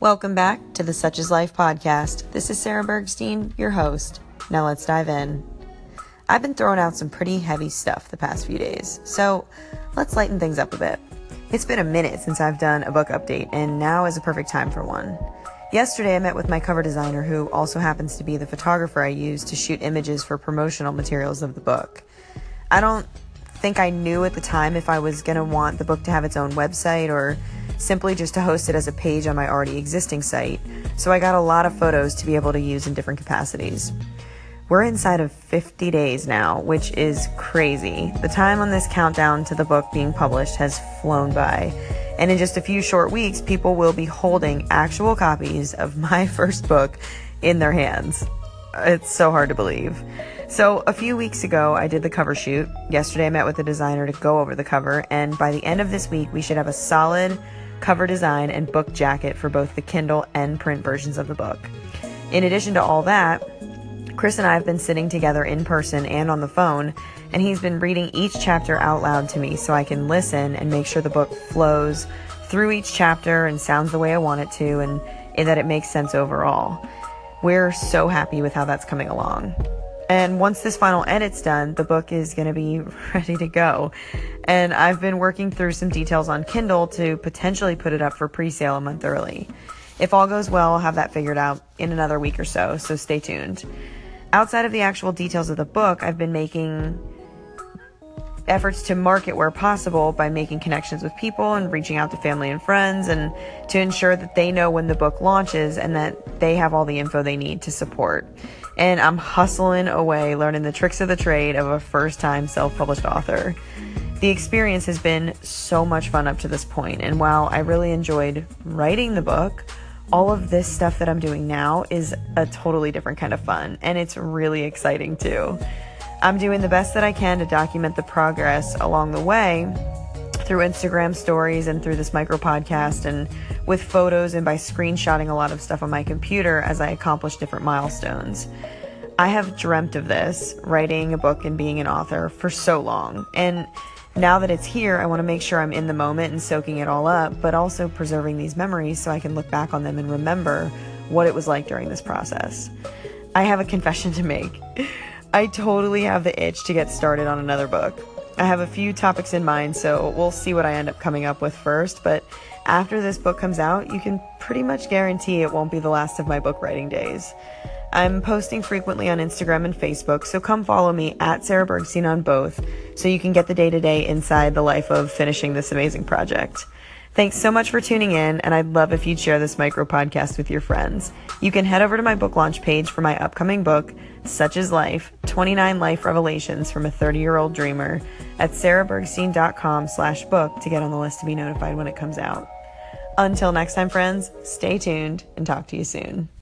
Welcome back to the Such is Life podcast. This is Sarah Bergstein, your host. Now let's dive in. I've been throwing out some pretty heavy stuff the past few days, so let's lighten things up a bit. It's been a minute since I've done a book update, and now is a perfect time for one. Yesterday, I met with my cover designer, who also happens to be the photographer I use to shoot images for promotional materials of the book. I don't think I knew at the time if I was going to want the book to have its own website or simply just to host it as a page on my already existing site, so I got a lot of photos to be able to use in different capacities. We're inside of 50 days now, which is crazy. The time on this countdown to the book being published has flown by. And in just a few short weeks, people will be holding actual copies of my first book in their hands. It's so hard to believe. So, a few weeks ago, I did the cover shoot. Yesterday, I met with the designer to go over the cover, and by the end of this week, we should have a solid cover design and book jacket for both the Kindle and print versions of the book. In addition to all that, Chris and I have been sitting together in person and on the phone, and he's been reading each chapter out loud to me so I can listen and make sure the book flows through each chapter and sounds the way I want it to, and, and that it makes sense overall. We're so happy with how that's coming along. And once this final edit's done, the book is going to be ready to go. And I've been working through some details on Kindle to potentially put it up for pre sale a month early. If all goes well, I'll have that figured out in another week or so, so stay tuned. Outside of the actual details of the book, I've been making efforts to market where possible by making connections with people and reaching out to family and friends and to ensure that they know when the book launches and that they have all the info they need to support and I'm hustling away learning the tricks of the trade of a first time self published author. The experience has been so much fun up to this point, and while I really enjoyed writing the book, all of this stuff that I'm doing now is a totally different kind of fun, and it's really exciting too. I'm doing the best that I can to document the progress along the way through Instagram stories and through this micro podcast and with photos and by screenshotting a lot of stuff on my computer as I accomplish different milestones. I have dreamt of this, writing a book and being an author, for so long. And now that it's here, I want to make sure I'm in the moment and soaking it all up, but also preserving these memories so I can look back on them and remember what it was like during this process. I have a confession to make. I totally have the itch to get started on another book. I have a few topics in mind, so we'll see what I end up coming up with first. But after this book comes out, you can pretty much guarantee it won't be the last of my book writing days. I'm posting frequently on Instagram and Facebook, so come follow me at Sarah Bergstein on both so you can get the day to day inside the life of finishing this amazing project. Thanks so much for tuning in, and I'd love if you'd share this micro podcast with your friends. You can head over to my book launch page for my upcoming book, Such is Life 29 Life Revelations from a 30 year old Dreamer, at sarahbergstein.com slash book to get on the list to be notified when it comes out. Until next time, friends, stay tuned and talk to you soon.